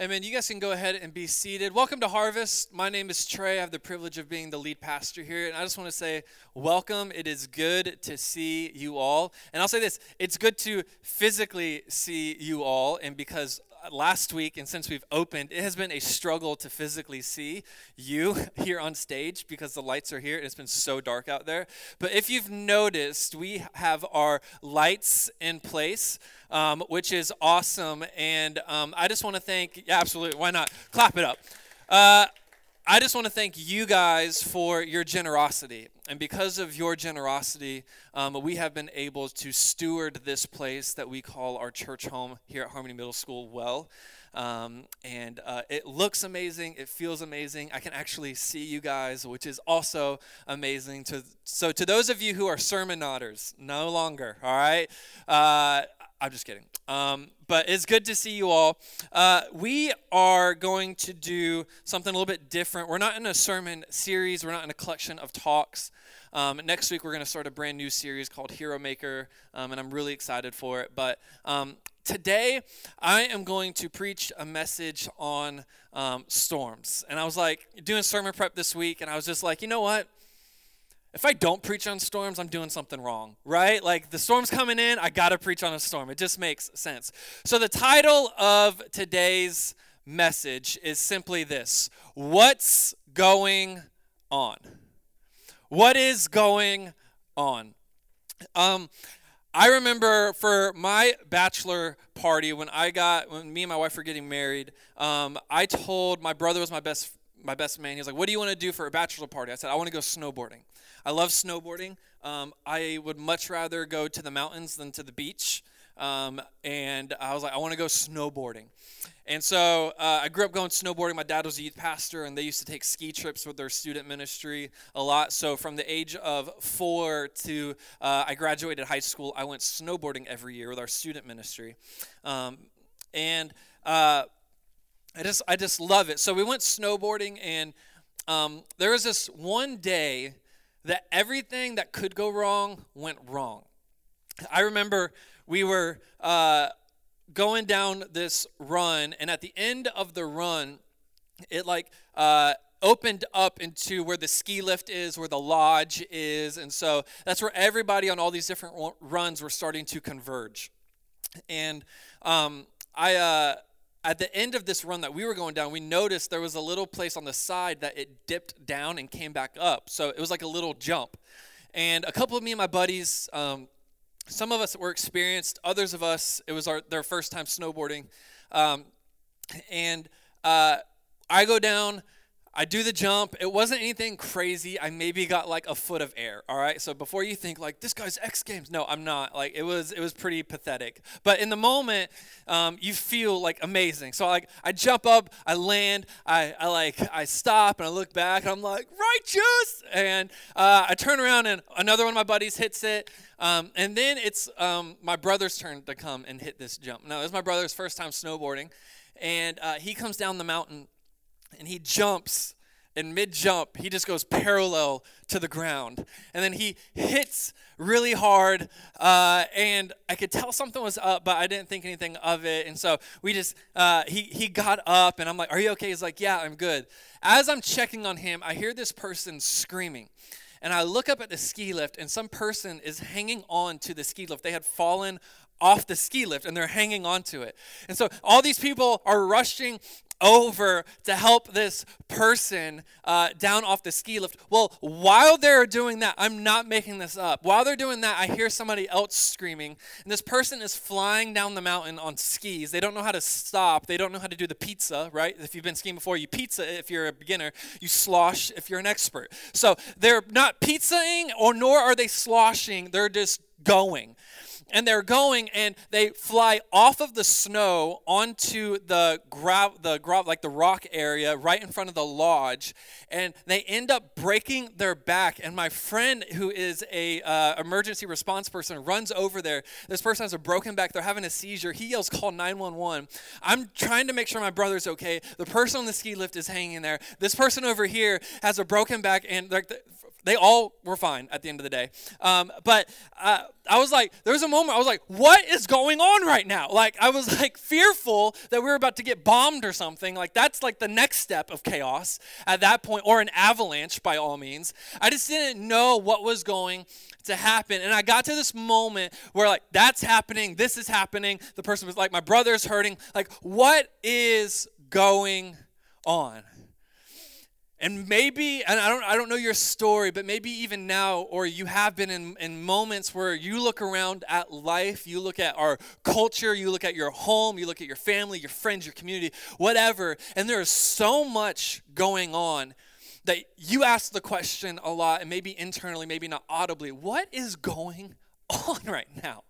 Amen. You guys can go ahead and be seated. Welcome to Harvest. My name is Trey. I have the privilege of being the lead pastor here. And I just want to say, welcome. It is good to see you all. And I'll say this it's good to physically see you all. And because last week and since we've opened, it has been a struggle to physically see you here on stage because the lights are here and it's been so dark out there. But if you've noticed, we have our lights in place, um, which is awesome. And um, I just want to thank, yeah, absolutely, why not? Clap it up. Uh, I just want to thank you guys for your generosity. And because of your generosity, um, we have been able to steward this place that we call our church home here at Harmony Middle School well. Um, and uh, it looks amazing. It feels amazing. I can actually see you guys, which is also amazing. To, so, to those of you who are sermon nodders, no longer, all right? Uh, I'm just kidding. Um, but it's good to see you all. Uh, we are going to do something a little bit different. We're not in a sermon series, we're not in a collection of talks. Um, next week, we're going to start a brand new series called Hero Maker, um, and I'm really excited for it. But um, today, I am going to preach a message on um, storms. And I was like, doing sermon prep this week, and I was just like, you know what? If I don't preach on storms, I'm doing something wrong, right? Like the storm's coming in, I got to preach on a storm. It just makes sense. So the title of today's message is simply this What's going on? What is going on? Um, I remember for my bachelor party when I got when me and my wife were getting married, um, I told my brother was my best my best man. He was like, "What do you want to do for a bachelor party?" I said, "I want to go snowboarding." I love snowboarding. Um, I would much rather go to the mountains than to the beach. Um, and I was like, I want to go snowboarding. And so uh, I grew up going snowboarding. My dad was a youth pastor, and they used to take ski trips with their student ministry a lot. So from the age of four to uh, I graduated high school, I went snowboarding every year with our student ministry. Um, and uh, I just I just love it. So we went snowboarding, and um, there was this one day that everything that could go wrong went wrong. I remember we were uh, going down this run, and at the end of the run, it like uh, opened up into where the ski lift is, where the lodge is, and so that's where everybody on all these different runs were starting to converge. And um, I. Uh, at the end of this run that we were going down, we noticed there was a little place on the side that it dipped down and came back up. So it was like a little jump. And a couple of me and my buddies, um, some of us were experienced, others of us, it was our, their first time snowboarding. Um, and uh, I go down, I do the jump. It wasn't anything crazy. I maybe got like a foot of air. All right. So before you think like this guy's X Games, no, I'm not. Like it was, it was pretty pathetic. But in the moment, um, you feel like amazing. So like I jump up, I land, I, I like I stop and I look back and I'm like righteous. And uh, I turn around and another one of my buddies hits it. Um, and then it's um, my brother's turn to come and hit this jump. Now it was my brother's first time snowboarding, and uh, he comes down the mountain and he jumps in mid jump, he just goes parallel to the ground. And then he hits really hard. Uh, and I could tell something was up, but I didn't think anything of it. And so we just, uh, he, he got up, and I'm like, Are you okay? He's like, Yeah, I'm good. As I'm checking on him, I hear this person screaming. And I look up at the ski lift, and some person is hanging on to the ski lift. They had fallen off the ski lift and they're hanging on to it. And so all these people are rushing over to help this person uh, down off the ski lift. Well, while they're doing that, I'm not making this up. While they're doing that, I hear somebody else screaming, and this person is flying down the mountain on skis. They don't know how to stop. They don't know how to do the pizza, right? If you've been skiing before, you pizza if you're a beginner, you slosh if you're an expert. So they're not pizzaing, or nor are they sloshing. They're just going and they're going and they fly off of the snow onto the grav the grav like the rock area right in front of the lodge and they end up breaking their back. And my friend who is a uh, emergency response person runs over there. This person has a broken back. They're having a seizure. He yells call 911 i'm trying to make sure my brother's okay. The person on the ski lift is hanging there. This person over here has a broken back and like they all were fine at the end of the day. Um, but uh, I was like, there was a moment I was like, what is going on right now? Like, I was like fearful that we were about to get bombed or something. Like, that's like the next step of chaos at that point, or an avalanche by all means. I just didn't know what was going to happen. And I got to this moment where, like, that's happening, this is happening. The person was like, my brother's hurting. Like, what is going on? And maybe, and I don't, I don't know your story, but maybe even now, or you have been in, in moments where you look around at life, you look at our culture, you look at your home, you look at your family, your friends, your community, whatever, and there is so much going on that you ask the question a lot, and maybe internally, maybe not audibly, what is going on right now?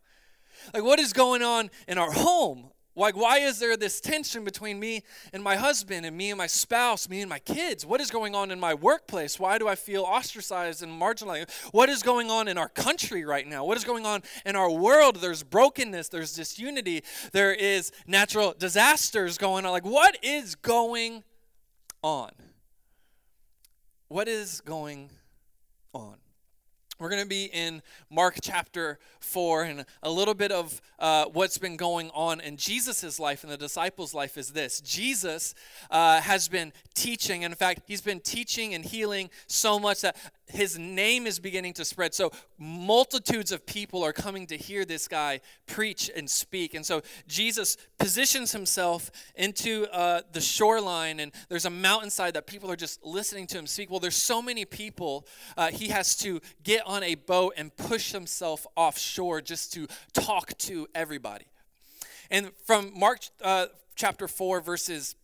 Like, what is going on in our home? Like, why is there this tension between me and my husband, and me and my spouse, me and my kids? What is going on in my workplace? Why do I feel ostracized and marginalized? What is going on in our country right now? What is going on in our world? There's brokenness, there's disunity, there is natural disasters going on. Like, what is going on? What is going on? We're going to be in Mark chapter 4, and a little bit of uh, what's been going on in Jesus' life and the disciples' life is this Jesus uh, has been teaching. In fact, he's been teaching and healing so much that his name is beginning to spread. So multitudes of people are coming to hear this guy preach and speak. And so Jesus positions himself into uh, the shoreline, and there's a mountainside that people are just listening to him speak. Well, there's so many people, uh, he has to get on a boat and push himself offshore just to talk to everybody. And from Mark uh, chapter 4, verses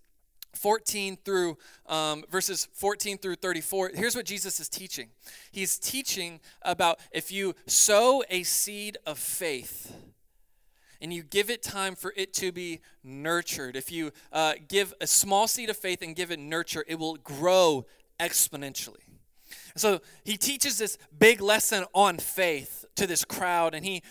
14 through um, verses 14 through 34 here's what jesus is teaching. He's teaching about if you sow a seed of faith and you give it time for it to be nurtured if you uh, give a small seed of faith and give it nurture it will grow exponentially. So he teaches this big lesson on faith to this crowd and he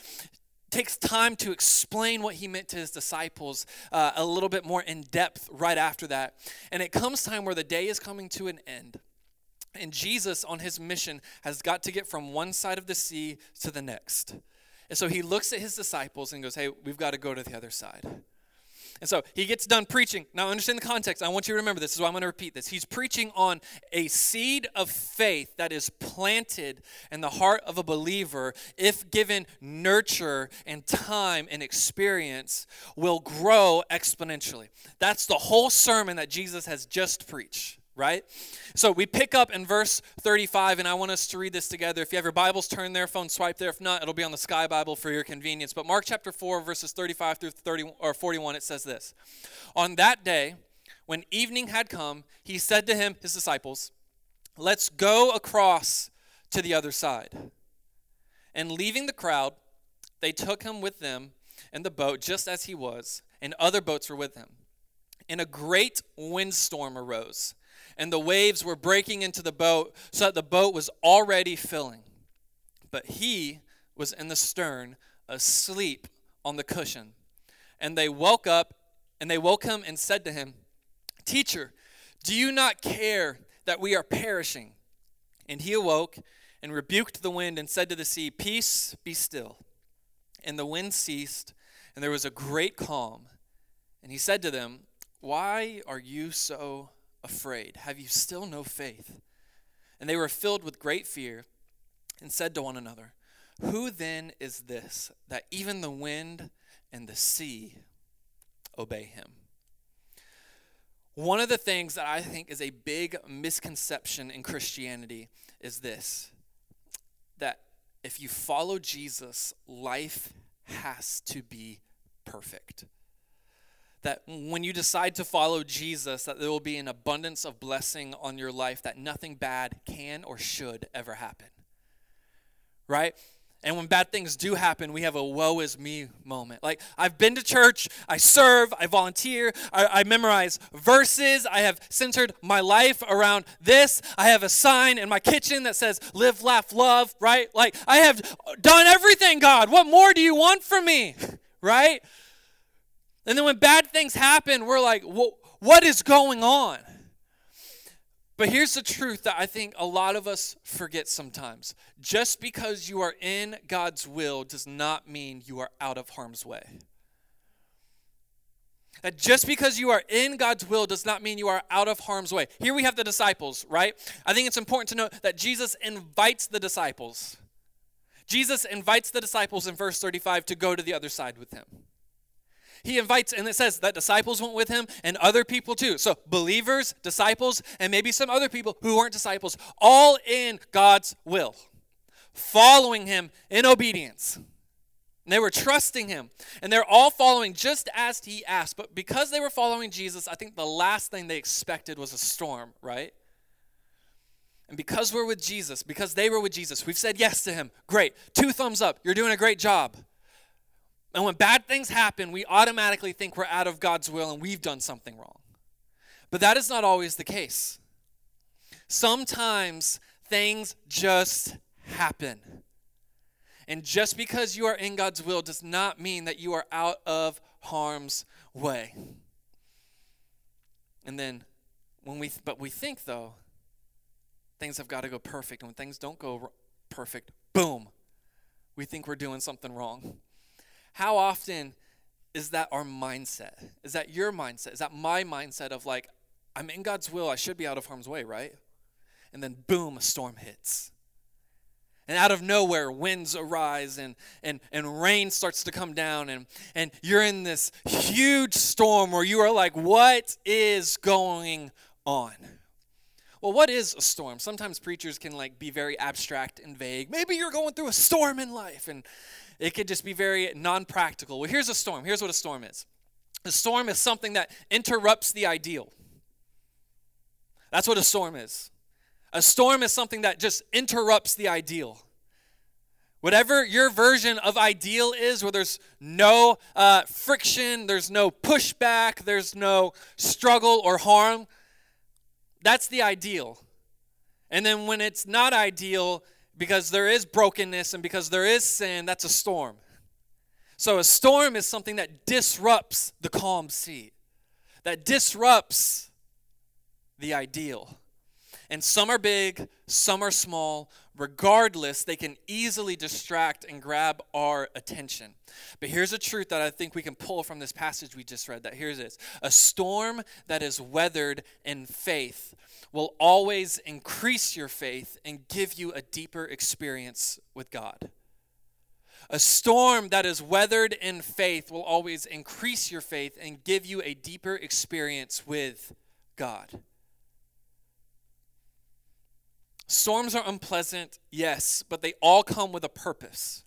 takes time to explain what he meant to his disciples uh, a little bit more in depth right after that. And it comes time where the day is coming to an end. And Jesus, on his mission, has got to get from one side of the sea to the next. And so he looks at his disciples and goes, Hey, we've got to go to the other side. And so he gets done preaching. Now, understand the context. I want you to remember this. this is why I'm going to repeat this. He's preaching on a seed of faith that is planted in the heart of a believer, if given nurture and time and experience, will grow exponentially. That's the whole sermon that Jesus has just preached right? So we pick up in verse 35, and I want us to read this together. If you have your Bibles, turn there, phone swipe there. If not, it'll be on the Sky Bible for your convenience. But Mark chapter 4, verses 35 through 30 or 41, it says this. On that day, when evening had come, he said to him, his disciples, Let's go across to the other side. And leaving the crowd, they took him with them in the boat just as he was, and other boats were with him. And a great windstorm arose and the waves were breaking into the boat so that the boat was already filling. But he was in the stern, asleep on the cushion. And they woke up, and they woke him and said to him, Teacher, do you not care that we are perishing? And he awoke and rebuked the wind and said to the sea, Peace, be still. And the wind ceased, and there was a great calm. And he said to them, Why are you so afraid? Have you still no faith? And they were filled with great fear and said to one another, Who then is this that even the wind and the sea obey him? One of the things that I think is a big misconception in Christianity is this that if you follow Jesus, life has to be perfect that when you decide to follow Jesus that there will be an abundance of blessing on your life that nothing bad can or should ever happen. Right? And when bad things do happen, we have a woe is me moment. Like, I've been to church, I serve, I volunteer, I, I, memorize verses, I have centered my life around this. I have a sign in my kitchen that says, live, laugh, love, right? Like, I have done everything, God. What more do you want from me, right? And then when bad things happen, we're like, what is going on? But here's the truth that I think a lot of us forget sometimes. Just because you are in God's will does not mean you are out of harm's way. That just because you are in God's will does not mean you are out of harm's way. Here we have the disciples, right? I think it's important to note that Jesus invites the disciples. Jesus invites the disciples in verse 35 to go to the other side with him. He invites, and it says that disciples went with him and other people too. So, believers, disciples, and maybe some other people who weren't disciples, all in God's will, following him in obedience. And they were trusting him. And they're all following just as he asked. But because they were following Jesus, I think the last thing they expected was a storm, right? And because we're with Jesus, because they were with Jesus, we've said yes to him. Great. Two thumbs up. You're doing a great job. And when bad things happen, we automatically think we're out of God's will and we've done something wrong. But that is not always the case. Sometimes things just happen. And just because you are in God's will does not mean that you are out of harm's way. And then when we but we think though things have got to go perfect. And when things don't go perfect, boom. We think we're doing something wrong. How often is that our mindset? Is that your mindset? Is that my mindset of like, I'm in God's will, I should be out of harm's way, right? And then boom, a storm hits. And out of nowhere, winds arise and, and, and rain starts to come down, and, and you're in this huge storm where you are like, What is going on? Well, what is a storm? Sometimes preachers can like be very abstract and vague. Maybe you're going through a storm in life, and it could just be very non practical. Well, here's a storm. Here's what a storm is a storm is something that interrupts the ideal. That's what a storm is. A storm is something that just interrupts the ideal. Whatever your version of ideal is, where there's no uh, friction, there's no pushback, there's no struggle or harm, that's the ideal. And then when it's not ideal, because there is brokenness and because there is sin, that's a storm. So a storm is something that disrupts the calm sea, that disrupts the ideal. And some are big, some are small. Regardless, they can easily distract and grab our attention. But here's a truth that I think we can pull from this passage we just read that here's this a storm that is weathered in faith will always increase your faith and give you a deeper experience with God. A storm that is weathered in faith will always increase your faith and give you a deeper experience with God. Storms are unpleasant, yes, but they all come with a purpose.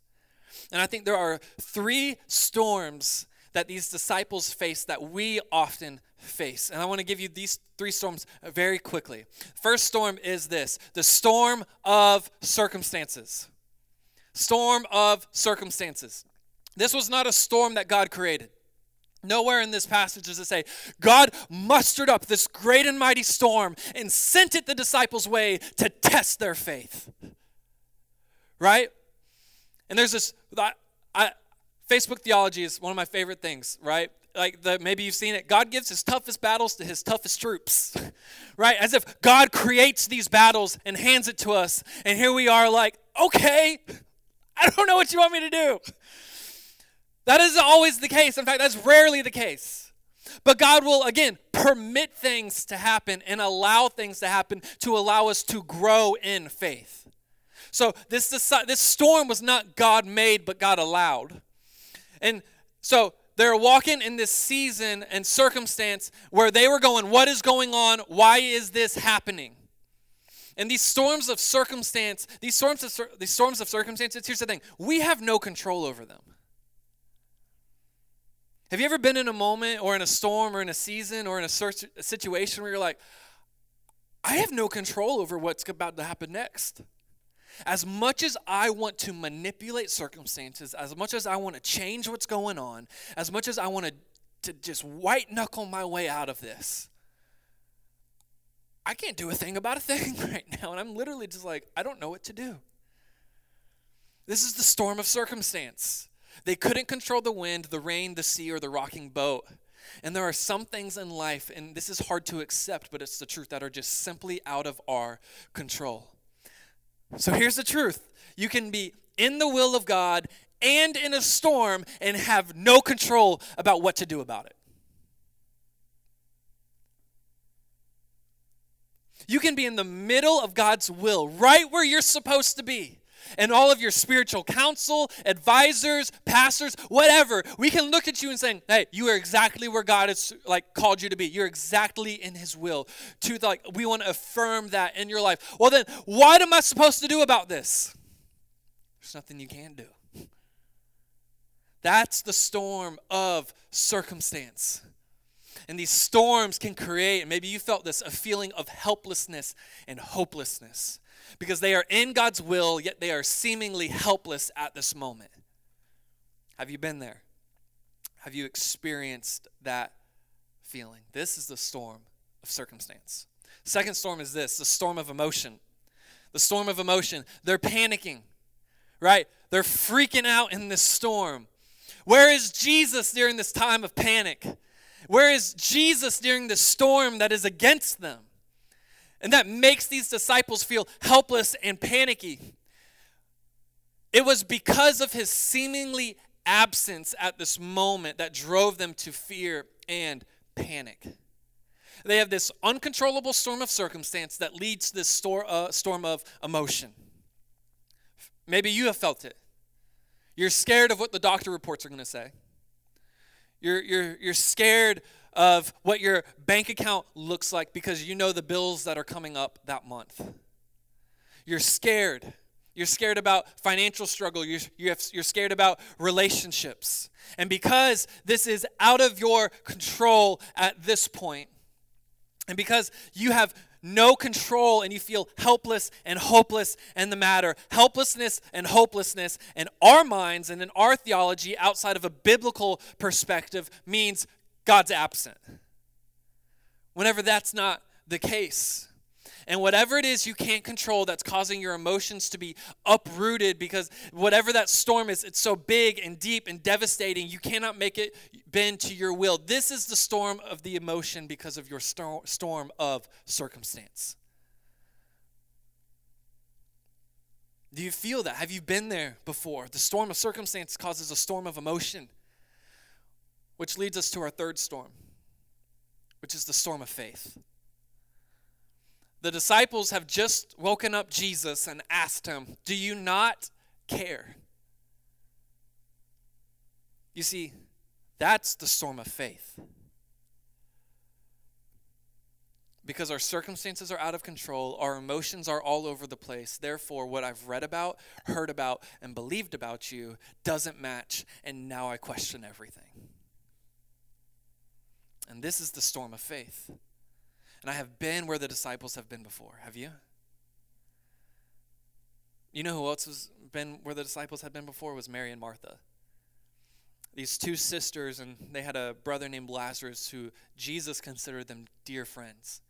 And I think there are three storms that these disciples face that we often face. And I want to give you these three storms very quickly. First storm is this the storm of circumstances. Storm of circumstances. This was not a storm that God created. Nowhere in this passage does it say, God mustered up this great and mighty storm and sent it the disciples' way to test their faith. Right? And there's this, I, I, Facebook theology is one of my favorite things, right? like the maybe you've seen it god gives his toughest battles to his toughest troops right as if god creates these battles and hands it to us and here we are like okay i don't know what you want me to do that is always the case in fact that's rarely the case but god will again permit things to happen and allow things to happen to allow us to grow in faith so this this storm was not god made but god allowed and so they're walking in this season and circumstance where they were going, What is going on? Why is this happening? And these storms of circumstance, these storms of, these storms of circumstances, here's the thing we have no control over them. Have you ever been in a moment or in a storm or in a season or in a, a situation where you're like, I have no control over what's about to happen next? As much as I want to manipulate circumstances, as much as I want to change what's going on, as much as I want to, to just white knuckle my way out of this, I can't do a thing about a thing right now. And I'm literally just like, I don't know what to do. This is the storm of circumstance. They couldn't control the wind, the rain, the sea, or the rocking boat. And there are some things in life, and this is hard to accept, but it's the truth, that are just simply out of our control. So here's the truth you can be in the will of God and in a storm and have no control about what to do about it. You can be in the middle of God's will, right where you're supposed to be. And all of your spiritual counsel, advisors, pastors, whatever, we can look at you and saying, "Hey, you are exactly where God has like called you to be. You're exactly in His will." To like, we want to affirm that in your life. Well, then, what am I supposed to do about this? There's nothing you can do. That's the storm of circumstance. And these storms can create, and maybe you felt this, a feeling of helplessness and hopelessness because they are in God's will, yet they are seemingly helpless at this moment. Have you been there? Have you experienced that feeling? This is the storm of circumstance. Second storm is this the storm of emotion. The storm of emotion. They're panicking, right? They're freaking out in this storm. Where is Jesus during this time of panic? Where is Jesus during the storm that is against them? And that makes these disciples feel helpless and panicky. It was because of his seemingly absence at this moment that drove them to fear and panic. They have this uncontrollable storm of circumstance that leads to this stor- uh, storm of emotion. Maybe you have felt it. You're scared of what the doctor reports are going to say. You're, you're, you're scared of what your bank account looks like because you know the bills that are coming up that month. You're scared. You're scared about financial struggle. You're, you're scared about relationships. And because this is out of your control at this point, and because you have no control and you feel helpless and hopeless in the matter. Helplessness and hopelessness in our minds and in our theology outside of a biblical perspective means God's absent. Whenever that's not the case. And whatever it is you can't control that's causing your emotions to be uprooted because whatever that storm is, it's so big and deep and devastating, you cannot make it bend to your will. This is the storm of the emotion because of your storm of circumstance. Do you feel that? Have you been there before? The storm of circumstance causes a storm of emotion, which leads us to our third storm, which is the storm of faith. The disciples have just woken up Jesus and asked him, Do you not care? You see, that's the storm of faith. Because our circumstances are out of control, our emotions are all over the place. Therefore, what I've read about, heard about, and believed about you doesn't match, and now I question everything. And this is the storm of faith. And I have been where the disciples have been before. Have you? You know who else has been where the disciples had been before? It was Mary and Martha. These two sisters, and they had a brother named Lazarus who Jesus considered them dear friends.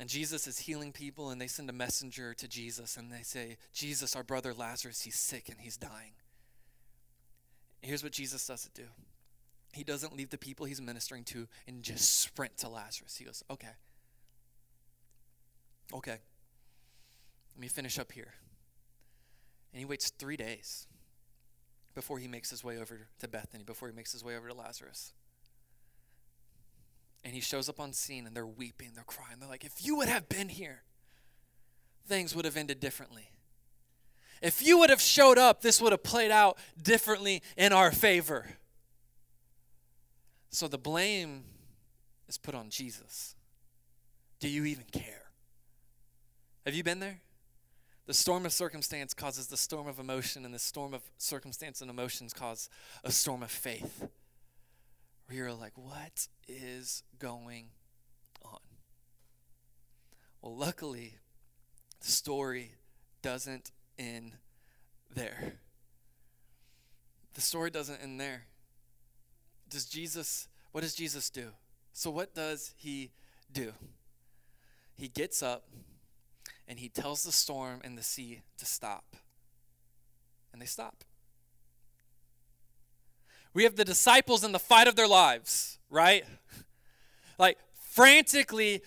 And Jesus is healing people, and they send a messenger to Jesus, and they say, Jesus, our brother Lazarus, he's sick and he's dying. Here's what Jesus doesn't do He doesn't leave the people he's ministering to and just sprint to Lazarus. He goes, Okay, Okay, let me finish up here. And he waits three days before he makes his way over to Bethany, before he makes his way over to Lazarus. And he shows up on scene and they're weeping, they're crying. They're like, if you would have been here, things would have ended differently. If you would have showed up, this would have played out differently in our favor. So the blame is put on Jesus. Do you even care? Have you been there? The storm of circumstance causes the storm of emotion, and the storm of circumstance and emotions cause a storm of faith. Where you're like, what is going on? Well, luckily, the story doesn't end there. The story doesn't end there. Does Jesus, what does Jesus do? So, what does he do? He gets up and he tells the storm and the sea to stop. And they stop. We have the disciples in the fight of their lives, right? Like frantically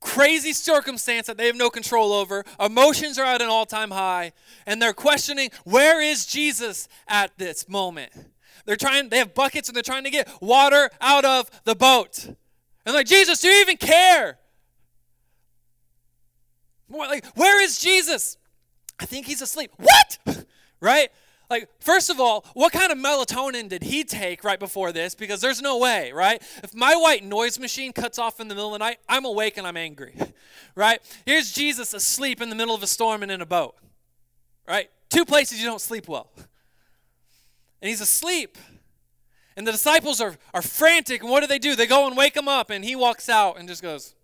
crazy circumstance that they have no control over. Emotions are at an all time high, and they're questioning where is Jesus at this moment? They're trying, they have buckets and they're trying to get water out of the boat. And like, Jesus, do you even care? Like, where is Jesus? I think he's asleep. What? right? Like, first of all, what kind of melatonin did he take right before this? Because there's no way, right? If my white noise machine cuts off in the middle of the night, I'm awake and I'm angry, right? Here's Jesus asleep in the middle of a storm and in a boat, right? Two places you don't sleep well. And he's asleep. And the disciples are, are frantic. And what do they do? They go and wake him up, and he walks out and just goes,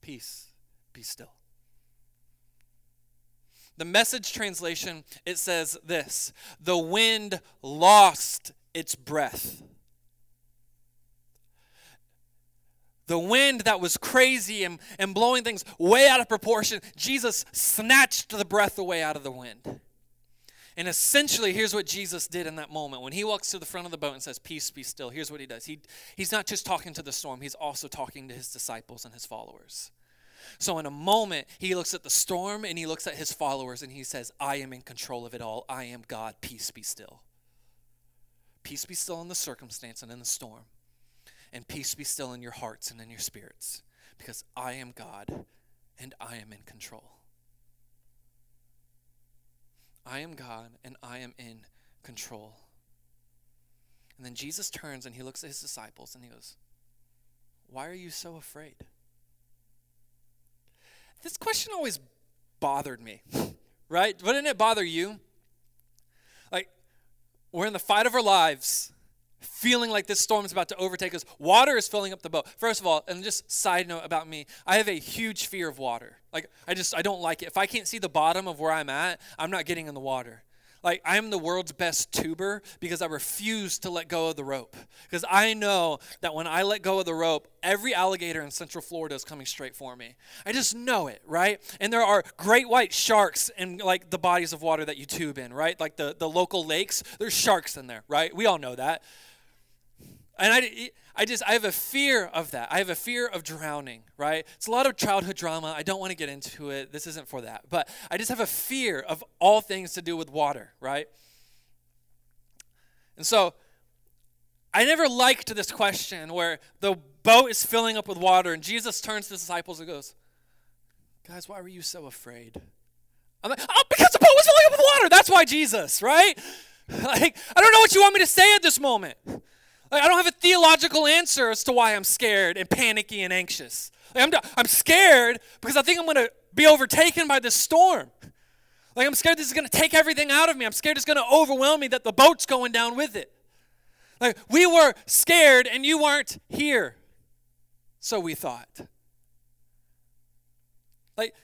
Peace, be still. The message translation, it says this The wind lost its breath. The wind that was crazy and, and blowing things way out of proportion, Jesus snatched the breath away out of the wind. And essentially, here's what Jesus did in that moment. When he walks to the front of the boat and says, Peace, be still, here's what he does. He, he's not just talking to the storm, he's also talking to his disciples and his followers. So, in a moment, he looks at the storm and he looks at his followers and he says, I am in control of it all. I am God. Peace be still. Peace be still in the circumstance and in the storm. And peace be still in your hearts and in your spirits. Because I am God and I am in control. I am God and I am in control. And then Jesus turns and he looks at his disciples and he goes, Why are you so afraid? This question always bothered me, right? Wouldn't it bother you? Like, we're in the fight of our lives, feeling like this storm is about to overtake us. Water is filling up the boat. First of all, and just side note about me, I have a huge fear of water. Like, I just, I don't like it. If I can't see the bottom of where I'm at, I'm not getting in the water. Like, I'm the world's best tuber because I refuse to let go of the rope. Because I know that when I let go of the rope, every alligator in Central Florida is coming straight for me. I just know it, right? And there are great white sharks in like the bodies of water that you tube in, right? Like the, the local lakes, there's sharks in there, right? We all know that. And I, I just, I have a fear of that. I have a fear of drowning, right? It's a lot of childhood drama. I don't want to get into it. This isn't for that. But I just have a fear of all things to do with water, right? And so I never liked this question where the boat is filling up with water and Jesus turns to the disciples and goes, Guys, why were you so afraid? I'm like, oh, because the boat was filling up with water. That's why Jesus, right? Like, I don't know what you want me to say at this moment. I don't have a theological answer as to why I'm scared and panicky and anxious. Like, I'm, I'm scared because I think I'm going to be overtaken by this storm. Like, I'm scared this is going to take everything out of me. I'm scared it's going to overwhelm me, that the boat's going down with it. Like, we were scared and you weren't here. So we thought. Like,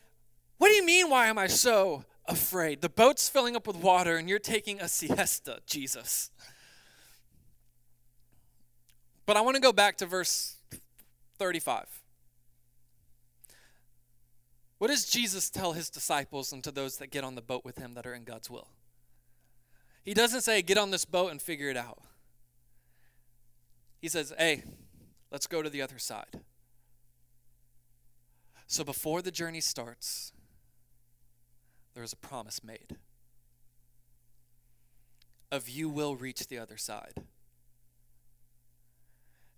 what do you mean, why am I so afraid? The boat's filling up with water and you're taking a siesta, Jesus. But I want to go back to verse 35. What does Jesus tell his disciples and to those that get on the boat with him that are in God's will? He doesn't say, get on this boat and figure it out. He says, hey, let's go to the other side. So before the journey starts, there's a promise made of you will reach the other side.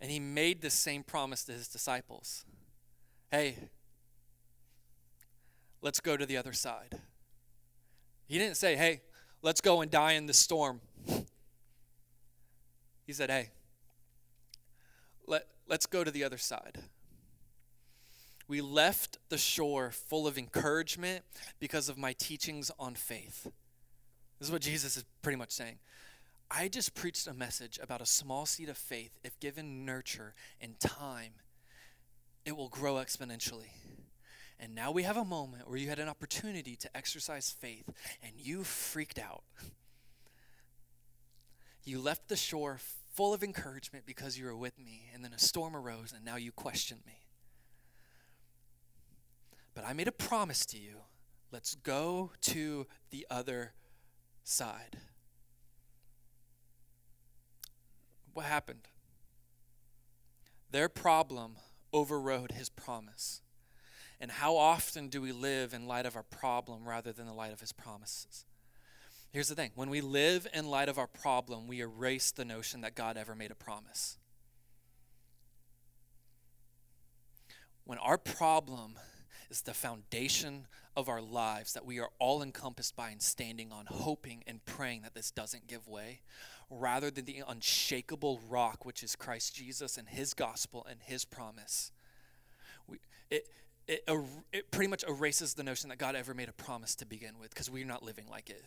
And he made the same promise to his disciples Hey, let's go to the other side. He didn't say, Hey, let's go and die in the storm. He said, Hey, let, let's go to the other side. We left the shore full of encouragement because of my teachings on faith. This is what Jesus is pretty much saying. I just preached a message about a small seed of faith. If given nurture and time, it will grow exponentially. And now we have a moment where you had an opportunity to exercise faith and you freaked out. You left the shore full of encouragement because you were with me, and then a storm arose and now you question me. But I made a promise to you let's go to the other side. What happened? Their problem overrode his promise. And how often do we live in light of our problem rather than the light of his promises? Here's the thing when we live in light of our problem, we erase the notion that God ever made a promise. When our problem is the foundation of our lives that we are all encompassed by and standing on, hoping and praying that this doesn't give way, rather than the unshakable rock, which is Christ Jesus and his gospel and his promise. We, it, it, er, it pretty much erases the notion that God ever made a promise to begin with because we're not living like it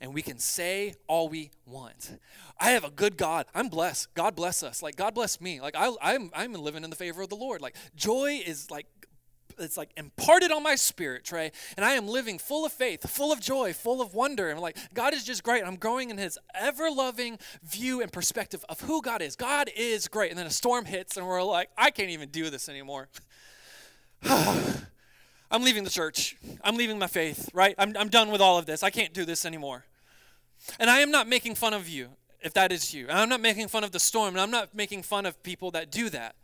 and we can say all we want. I have a good God. I'm blessed. God bless us. Like God bless me. Like I, I'm I'm living in the favor of the Lord. Like joy is like it's like imparted on my spirit, Trey, and I am living full of faith, full of joy, full of wonder. I'm like God is just great. I'm growing in His ever-loving view and perspective of who God is. God is great. And then a storm hits, and we're like, I can't even do this anymore. I'm leaving the church. I'm leaving my faith, right? I'm, I'm done with all of this. I can't do this anymore. And I am not making fun of you if that is you. And I'm not making fun of the storm, and I'm not making fun of people that do that.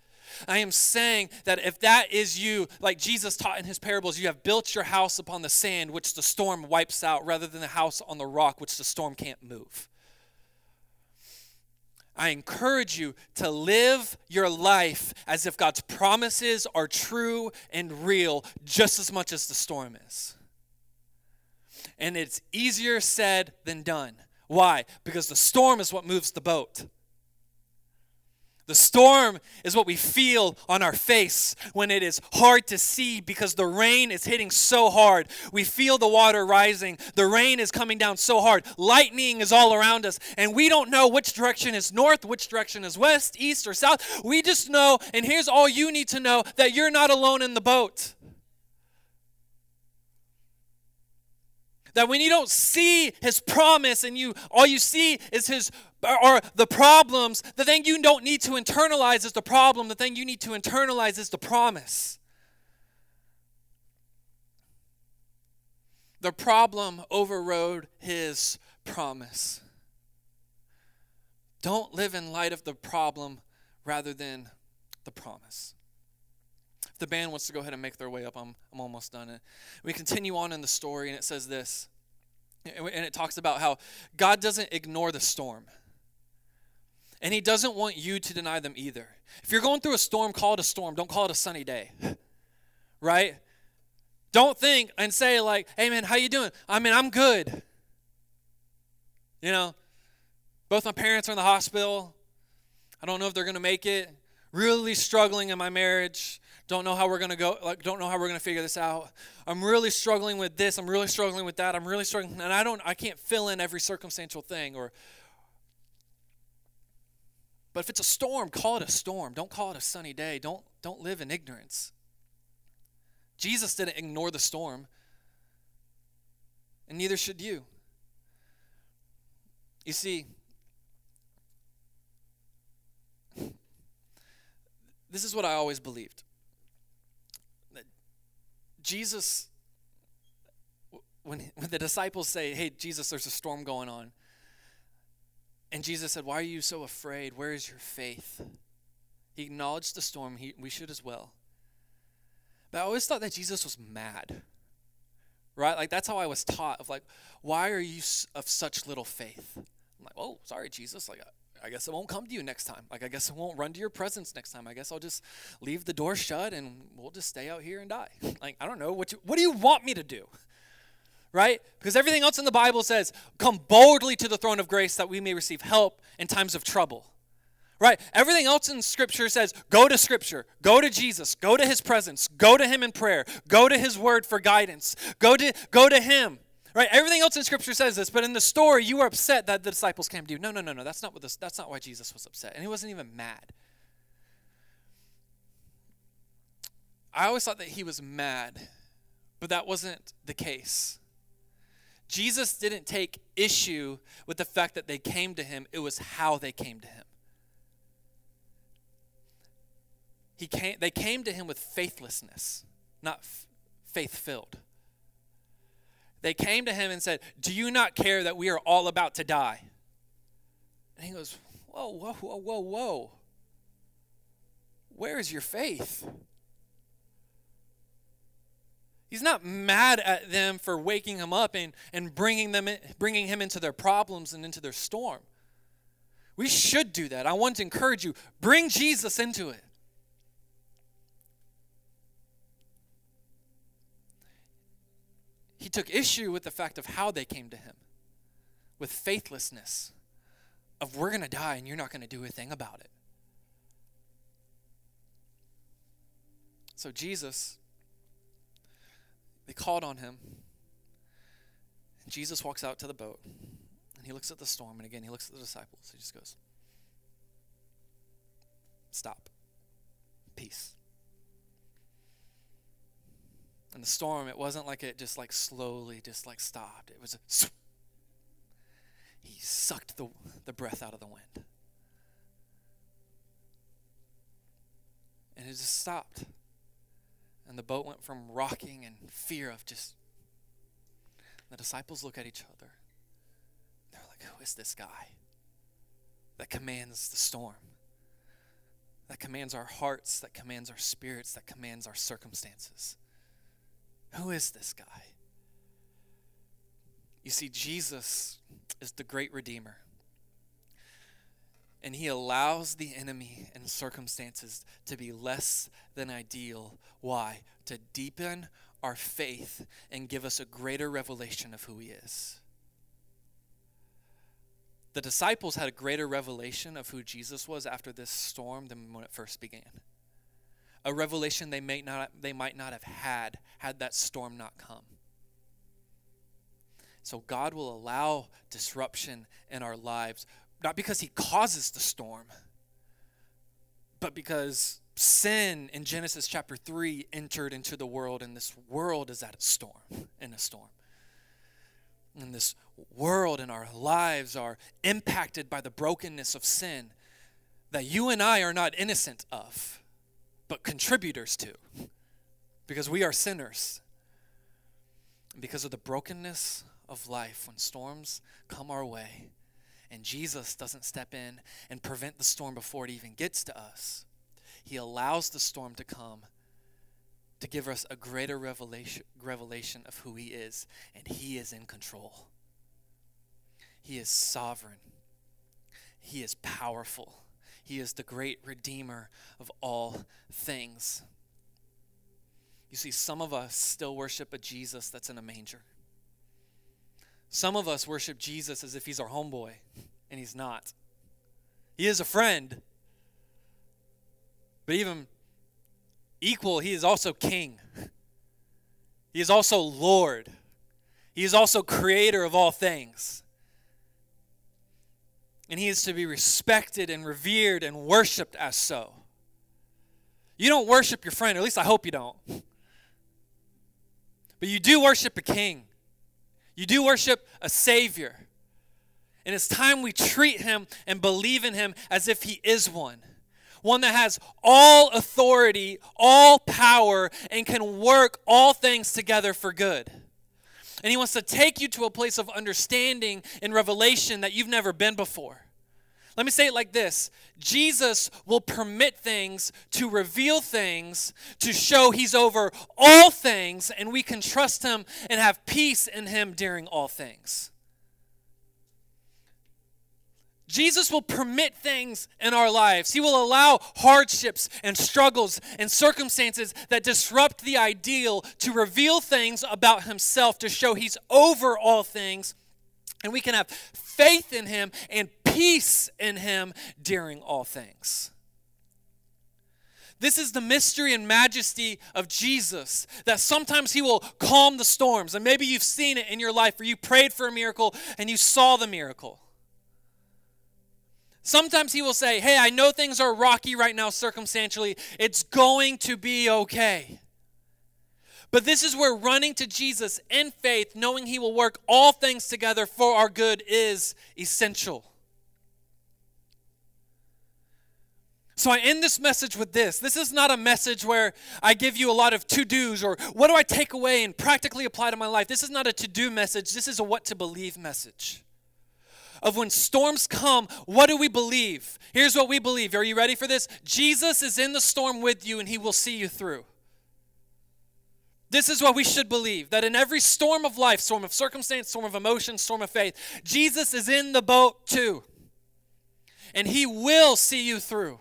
I am saying that if that is you, like Jesus taught in his parables, you have built your house upon the sand, which the storm wipes out, rather than the house on the rock, which the storm can't move. I encourage you to live your life as if God's promises are true and real just as much as the storm is. And it's easier said than done. Why? Because the storm is what moves the boat. The storm is what we feel on our face when it is hard to see because the rain is hitting so hard. We feel the water rising. The rain is coming down so hard. Lightning is all around us, and we don't know which direction is north, which direction is west, east, or south. We just know, and here's all you need to know that you're not alone in the boat. That when you don't see his promise and you all you see is his or the problems, the thing you don't need to internalize is the problem. The thing you need to internalize is the promise. The problem overrode his promise. Don't live in light of the problem rather than the promise. If the band wants to go ahead and make their way up, I'm, I'm almost done. We continue on in the story, and it says this. And it talks about how God doesn't ignore the storm. And he doesn't want you to deny them either. If you're going through a storm, call it a storm. Don't call it a sunny day. right? Don't think and say like, "Hey man, how you doing?" I mean, I'm good. You know, both my parents are in the hospital. I don't know if they're going to make it. Really struggling in my marriage. Don't know how we're going to go like don't know how we're going to figure this out. I'm really struggling with this. I'm really struggling with that. I'm really struggling and I don't I can't fill in every circumstantial thing or but if it's a storm, call it a storm. Don't call it a sunny day. Don't, don't live in ignorance. Jesus didn't ignore the storm, and neither should you. You see, this is what I always believed. That Jesus, when, when the disciples say, Hey, Jesus, there's a storm going on, and Jesus said, Why are you so afraid? Where is your faith? He acknowledged the storm. He, we should as well. But I always thought that Jesus was mad. Right? Like, that's how I was taught of like, why are you of such little faith? I'm like, oh, sorry, Jesus. Like, I guess I won't come to you next time. Like, I guess I won't run to your presence next time. I guess I'll just leave the door shut and we'll just stay out here and die. like, I don't know. What, you, what do you want me to do? Right? Because everything else in the Bible says, come boldly to the throne of grace that we may receive help in times of trouble. Right? Everything else in Scripture says, go to Scripture, go to Jesus, go to His presence, go to Him in prayer, go to His word for guidance, go to, go to Him. Right? Everything else in Scripture says this, but in the story, you were upset that the disciples came to you. No, no, no, no. That's not what this, that's not why Jesus was upset. And he wasn't even mad. I always thought that he was mad, but that wasn't the case. Jesus didn't take issue with the fact that they came to him, it was how they came to him. He came, they came to him with faithlessness, not f- faith filled. They came to him and said, Do you not care that we are all about to die? And he goes, whoa, whoa, whoa, whoa, whoa. Where is your faith? He's not mad at them for waking him up and, and bringing, them in, bringing him into their problems and into their storm. We should do that. I want to encourage you bring Jesus into it. He took issue with the fact of how they came to him, with faithlessness, of we're going to die and you're not going to do a thing about it. So Jesus, they called on him. And Jesus walks out to the boat and he looks at the storm. And again, he looks at the disciples. He just goes, Stop. Peace. And the storm, it wasn't like it just like slowly just like stopped. It was a he sucked the, the breath out of the wind. And it just stopped. And the boat went from rocking and fear of just. The disciples look at each other. They're like, who is this guy that commands the storm? That commands our hearts, that commands our spirits, that commands our circumstances. Who is this guy? You see, Jesus is the great Redeemer. And he allows the enemy and circumstances to be less than ideal. Why? To deepen our faith and give us a greater revelation of who he is. The disciples had a greater revelation of who Jesus was after this storm than when it first began a revelation they may not they might not have had had that storm not come. So God will allow disruption in our lives not because he causes the storm but because sin in Genesis chapter 3 entered into the world and this world is at a storm in a storm. And this world and our lives are impacted by the brokenness of sin that you and I are not innocent of but contributors to because we are sinners. Because of the brokenness of life, when storms come our way and Jesus doesn't step in and prevent the storm before it even gets to us, He allows the storm to come to give us a greater revelation, revelation of who He is, and He is in control. He is sovereign, He is powerful. He is the great Redeemer of all things. You see, some of us still worship a Jesus that's in a manger. Some of us worship Jesus as if he's our homeboy, and he's not. He is a friend, but even equal, he is also king. He is also Lord. He is also creator of all things and he is to be respected and revered and worshiped as so. You don't worship your friend, or at least I hope you don't. But you do worship a king, you do worship a savior. And it's time we treat him and believe in him as if he is one. One that has all authority, all power, and can work all things together for good. And He wants to take you to a place of understanding and revelation that you've never been before. Let me say it like this Jesus will permit things to reveal things to show He's over all things, and we can trust Him and have peace in Him during all things. Jesus will permit things in our lives. He will allow hardships and struggles and circumstances that disrupt the ideal to reveal things about Himself to show He's over all things. And we can have faith in Him and peace in Him during all things. This is the mystery and majesty of Jesus. That sometimes He will calm the storms. And maybe you've seen it in your life where you prayed for a miracle and you saw the miracle. Sometimes he will say, Hey, I know things are rocky right now circumstantially. It's going to be okay. But this is where running to Jesus in faith, knowing he will work all things together for our good, is essential. So I end this message with this. This is not a message where I give you a lot of to dos or what do I take away and practically apply to my life. This is not a to do message. This is a what to believe message of when storms come, what do we believe? Here's what we believe. Are you ready for this? Jesus is in the storm with you and he will see you through. This is what we should believe that in every storm of life, storm of circumstance, storm of emotion, storm of faith, Jesus is in the boat too. And he will see you through.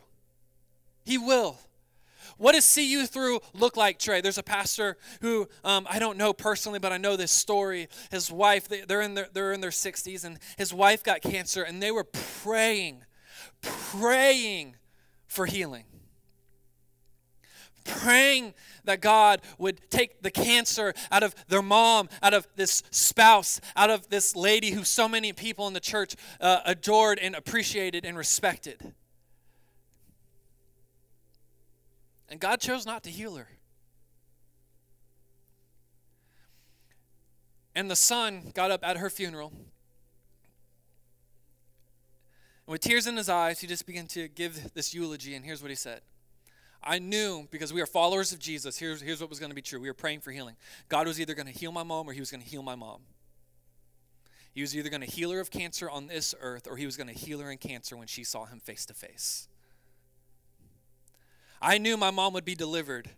He will. What does see you through look like, Trey? There's a pastor who um, I don't know personally, but I know this story. His wife, they, are in their, they're in their 60s, and his wife got cancer, and they were praying, praying for healing. Praying that God would take the cancer out of their mom, out of this spouse, out of this lady who so many people in the church uh, adored and appreciated and respected. And God chose not to heal her. And the son got up at her funeral. And with tears in his eyes, he just began to give this eulogy. And here's what he said I knew because we are followers of Jesus. Here's, here's what was going to be true. We were praying for healing. God was either going to heal my mom or he was going to heal my mom. He was either going to heal her of cancer on this earth or he was going to heal her in cancer when she saw him face to face. I knew my mom would be delivered.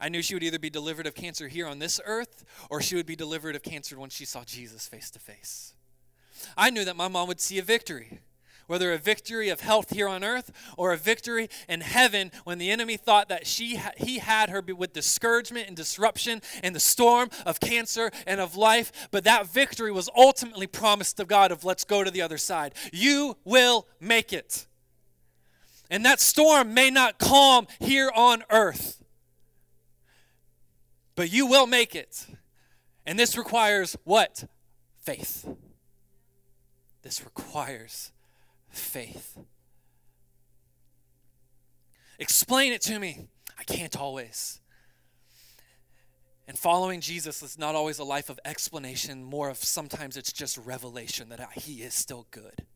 I knew she would either be delivered of cancer here on this earth or she would be delivered of cancer when she saw Jesus face to face. I knew that my mom would see a victory, whether a victory of health here on earth or a victory in heaven when the enemy thought that she he had her with discouragement and disruption and the storm of cancer and of life, but that victory was ultimately promised to God of let's go to the other side. You will make it. And that storm may not calm here on earth, but you will make it. And this requires what? Faith. This requires faith. Explain it to me. I can't always. And following Jesus is not always a life of explanation, more of sometimes it's just revelation that He is still good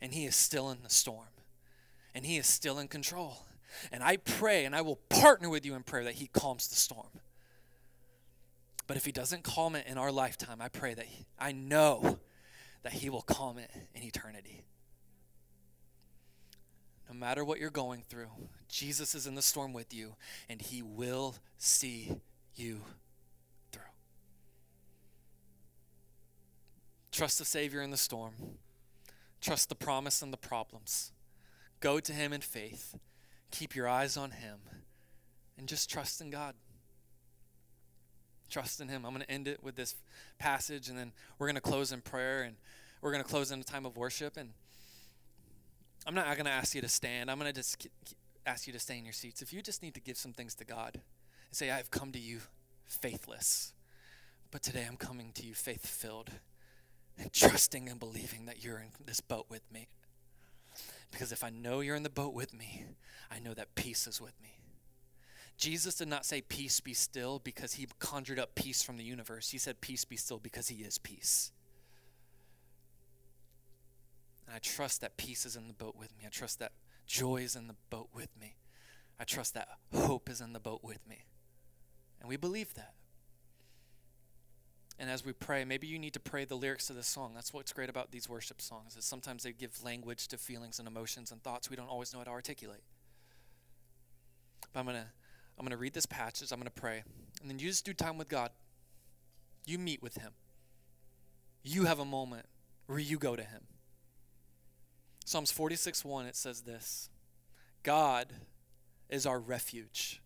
and He is still in the storm and He is still in control. And I pray and I will partner with you in prayer that He calms the storm. But if He doesn't calm it in our lifetime, I pray that he, I know that He will calm it in eternity. No matter what you're going through, Jesus is in the storm with you, and He will see you through. Trust the Savior in the storm, trust the promise in the problems. Go to Him in faith. Keep your eyes on Him. And just trust in God. Trust in Him. I'm going to end it with this passage, and then we're going to close in prayer, and we're going to close in a time of worship. And I'm not going to ask you to stand. I'm going to just ask you to stay in your seats. If you just need to give some things to God and say, I've come to you faithless, but today I'm coming to you faith filled and trusting and believing that you're in this boat with me. Because if I know you're in the boat with me, I know that peace is with me. Jesus did not say, Peace be still, because he conjured up peace from the universe. He said, Peace be still, because he is peace. And I trust that peace is in the boat with me. I trust that joy is in the boat with me. I trust that hope is in the boat with me. And we believe that. And as we pray, maybe you need to pray the lyrics to this song. That's what's great about these worship songs is sometimes they give language to feelings and emotions and thoughts we don't always know how to articulate. But I'm gonna I'm gonna read this passage, I'm gonna pray, and then you just do time with God. You meet with him. You have a moment where you go to him. Psalms 46 1, it says this God is our refuge,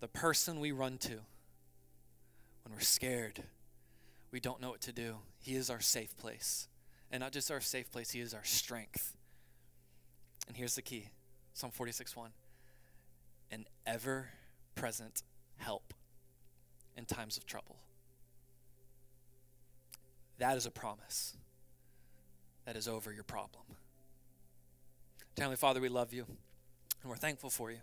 the person we run to when we're scared, we don't know what to do. He is our safe place. And not just our safe place, He is our strength. And here's the key Psalm 46 1 an ever present help in times of trouble. That is a promise that is over your problem. Heavenly Father, we love you and we're thankful for you.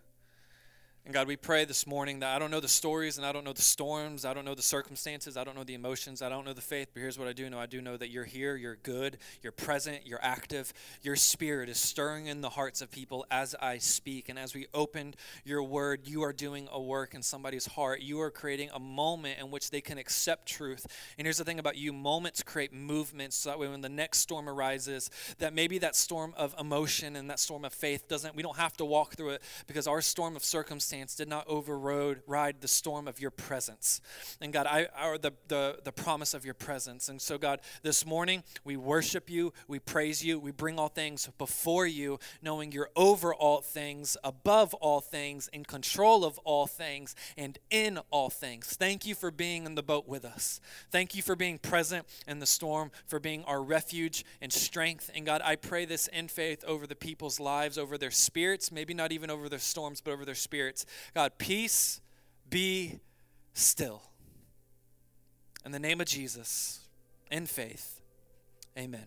And God, we pray this morning that I don't know the stories and I don't know the storms, I don't know the circumstances, I don't know the emotions, I don't know the faith, but here's what I do know. I do know that you're here, you're good, you're present, you're active. Your spirit is stirring in the hearts of people as I speak. And as we opened your word, you are doing a work in somebody's heart. You are creating a moment in which they can accept truth. And here's the thing about you moments create movements so that way when the next storm arises, that maybe that storm of emotion and that storm of faith doesn't, we don't have to walk through it because our storm of circumstance circumstance did not override ride the storm of your presence. And God, I the, the, the promise of your presence. And so, God, this morning we worship you, we praise you, we bring all things before you, knowing you're over all things, above all things, in control of all things, and in all things. Thank you for being in the boat with us. Thank you for being present in the storm, for being our refuge and strength. And God, I pray this in faith over the people's lives, over their spirits, maybe not even over their storms, but over their spirits. God, peace be still. In the name of Jesus, in faith, amen.